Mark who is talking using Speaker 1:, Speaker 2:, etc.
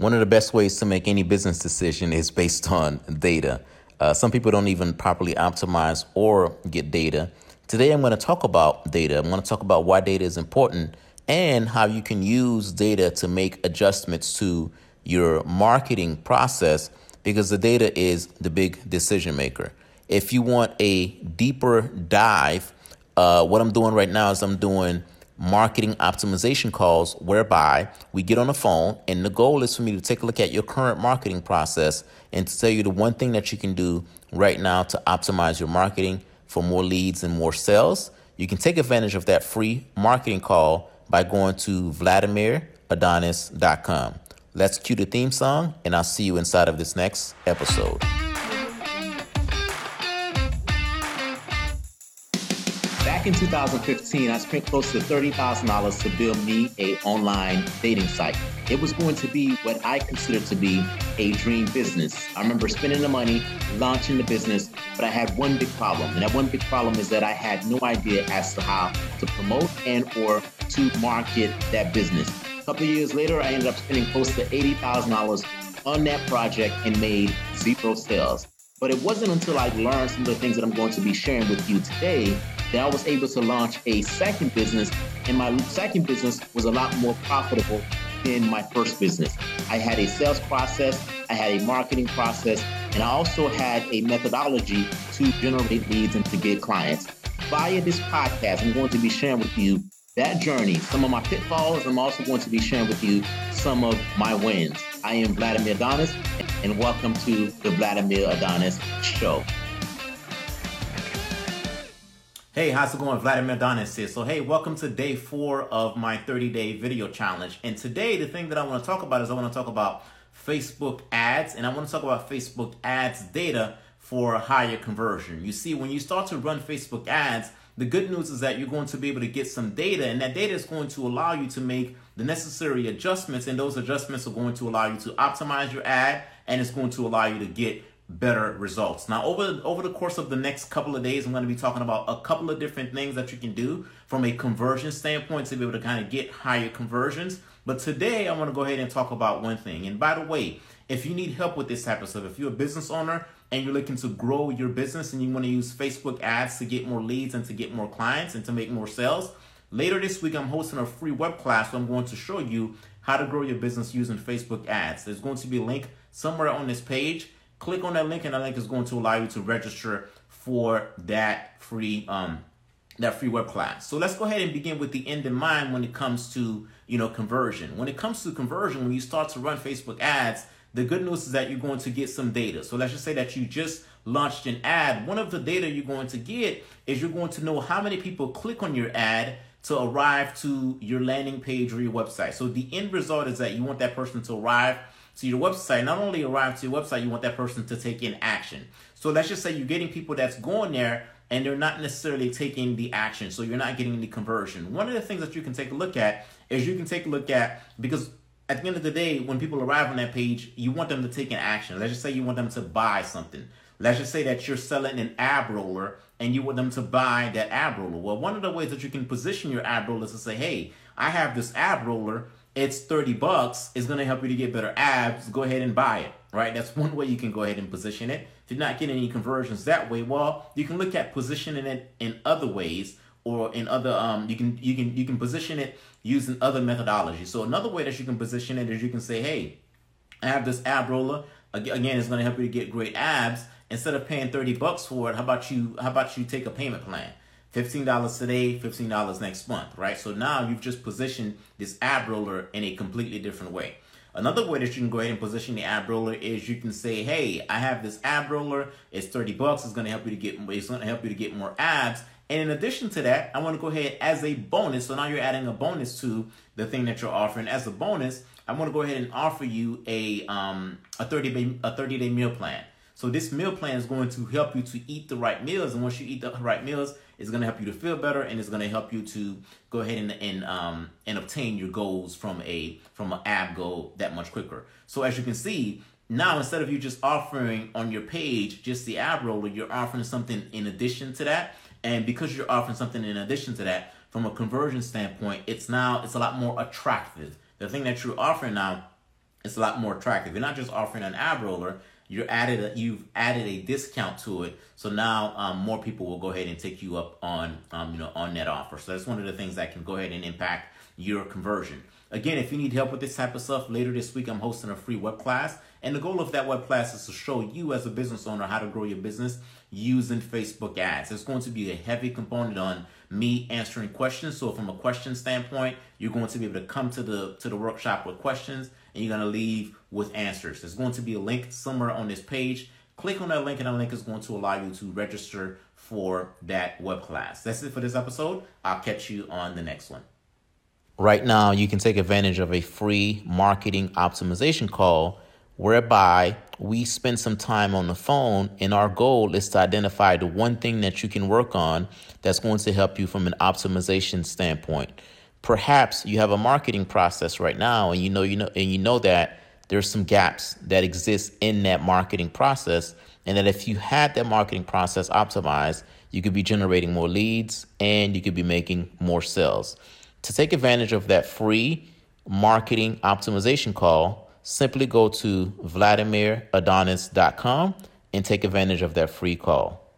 Speaker 1: One of the best ways to make any business decision is based on data. Uh, some people don't even properly optimize or get data. Today, I'm going to talk about data. I'm going to talk about why data is important and how you can use data to make adjustments to your marketing process because the data is the big decision maker. If you want a deeper dive, uh, what I'm doing right now is I'm doing marketing optimization calls whereby we get on the phone and the goal is for me to take a look at your current marketing process and to tell you the one thing that you can do right now to optimize your marketing for more leads and more sales. You can take advantage of that free marketing call by going to vladimirAdonis.com. Let's cue the theme song and I'll see you inside of this next episode.
Speaker 2: Back in 2015, I spent close to $30,000 to build me a online dating site. It was going to be what I considered to be a dream business. I remember spending the money, launching the business, but I had one big problem. And that one big problem is that I had no idea as to how to promote and or to market that business. A couple of years later, I ended up spending close to $80,000 on that project and made zero sales. But it wasn't until I learned some of the things that I'm going to be sharing with you today that I was able to launch a second business. And my second business was a lot more profitable than my first business. I had a sales process, I had a marketing process, and I also had a methodology to generate leads and to get clients. Via this podcast, I'm going to be sharing with you that journey, some of my pitfalls. I'm also going to be sharing with you some of my wins. I am Vladimir Adonis, and welcome to the Vladimir Adonis Show.
Speaker 1: Hey, how's it going? Vladimir Adonis here. So, hey, welcome to day four of my 30 day video challenge. And today, the thing that I want to talk about is I want to talk about Facebook ads, and I want to talk about Facebook ads data for higher conversion. You see, when you start to run Facebook ads, the good news is that you're going to be able to get some data, and that data is going to allow you to make the necessary adjustments, and those adjustments are going to allow you to optimize your ad, and it's going to allow you to get better results. Now, over over the course of the next couple of days, I'm going to be talking about a couple of different things that you can do from a conversion standpoint to be able to kind of get higher conversions. But today, I want to go ahead and talk about one thing. And by the way, if you need help with this type of stuff, if you're a business owner and you're looking to grow your business and you want to use Facebook ads to get more leads and to get more clients and to make more sales, later this week I'm hosting a free web class where I'm going to show you how to grow your business using Facebook ads. There's going to be a link somewhere on this page. Click on that link and that link is going to allow you to register for that free um that free web class. So let's go ahead and begin with the end in mind when it comes to, you know, conversion. When it comes to conversion, when you start to run Facebook ads, the good news is that you're going to get some data. So let's just say that you just launched an ad. One of the data you're going to get is you're going to know how many people click on your ad to arrive to your landing page or your website. So the end result is that you want that person to arrive to your website. Not only arrive to your website, you want that person to take in action. So let's just say you're getting people that's going there and they're not necessarily taking the action. So you're not getting the conversion. One of the things that you can take a look at is you can take a look at because at the end of the day, when people arrive on that page, you want them to take an action. Let's just say you want them to buy something. Let's just say that you're selling an ab roller and you want them to buy that ab roller. Well, one of the ways that you can position your ab roller is to say, hey, I have this ab roller. It's 30 bucks. It's going to help you to get better abs. Go ahead and buy it, right? That's one way you can go ahead and position it. If you're not getting any conversions that way, well, you can look at positioning it in other ways or in other um you can you can you can position it using other methodologies. So another way that you can position it is you can say, hey, I have this ab roller. Again, it's going to help you to get great abs. Instead of paying 30 bucks for it, how about you how about you take a payment plan? $15 today, $15 next month, right? So now you've just positioned this ab roller in a completely different way. Another way that you can go ahead and position the ab roller is you can say, "Hey, I have this ab roller. It's 30 bucks. It's going to help you to get it's going to help you to get more abs and in addition to that, I want to go ahead as a bonus. So now you're adding a bonus to the thing that you're offering. As a bonus, I want to go ahead and offer you a um a 30 day a 30 day meal plan. So this meal plan is going to help you to eat the right meals, and once you eat the right meals, it's going to help you to feel better, and it's going to help you to go ahead and and um and obtain your goals from a from an ab goal that much quicker. So as you can see, now instead of you just offering on your page just the ab roller, you're offering something in addition to that. And because you're offering something in addition to that, from a conversion standpoint, it's now it's a lot more attractive. The thing that you're offering now it's a lot more attractive. You're not just offering an ab roller, you're added a, you've added a discount to it. So now um, more people will go ahead and take you up on um, you know on that offer. So that's one of the things that can go ahead and impact your conversion. Again, if you need help with this type of stuff, later this week I'm hosting a free web class. And the goal of that web class is to show you as a business owner how to grow your business using Facebook ads. It's going to be a heavy component on me answering questions. So from a question standpoint, you're going to be able to come to the to the workshop with questions and you're going to leave with answers. There's going to be a link somewhere on this page. Click on that link and that link is going to allow you to register for that web class. That's it for this episode. I'll catch you on the next one. Right now, you can take advantage of a free marketing optimization call whereby we spend some time on the phone and our goal is to identify the one thing that you can work on that's going to help you from an optimization standpoint. Perhaps you have a marketing process right now and you know you know and you know that there's some gaps that exist in that marketing process and that if you had that marketing process optimized, you could be generating more leads and you could be making more sales. To take advantage of that free marketing optimization call, simply go to VladimirAdonis.com and take advantage of that free call.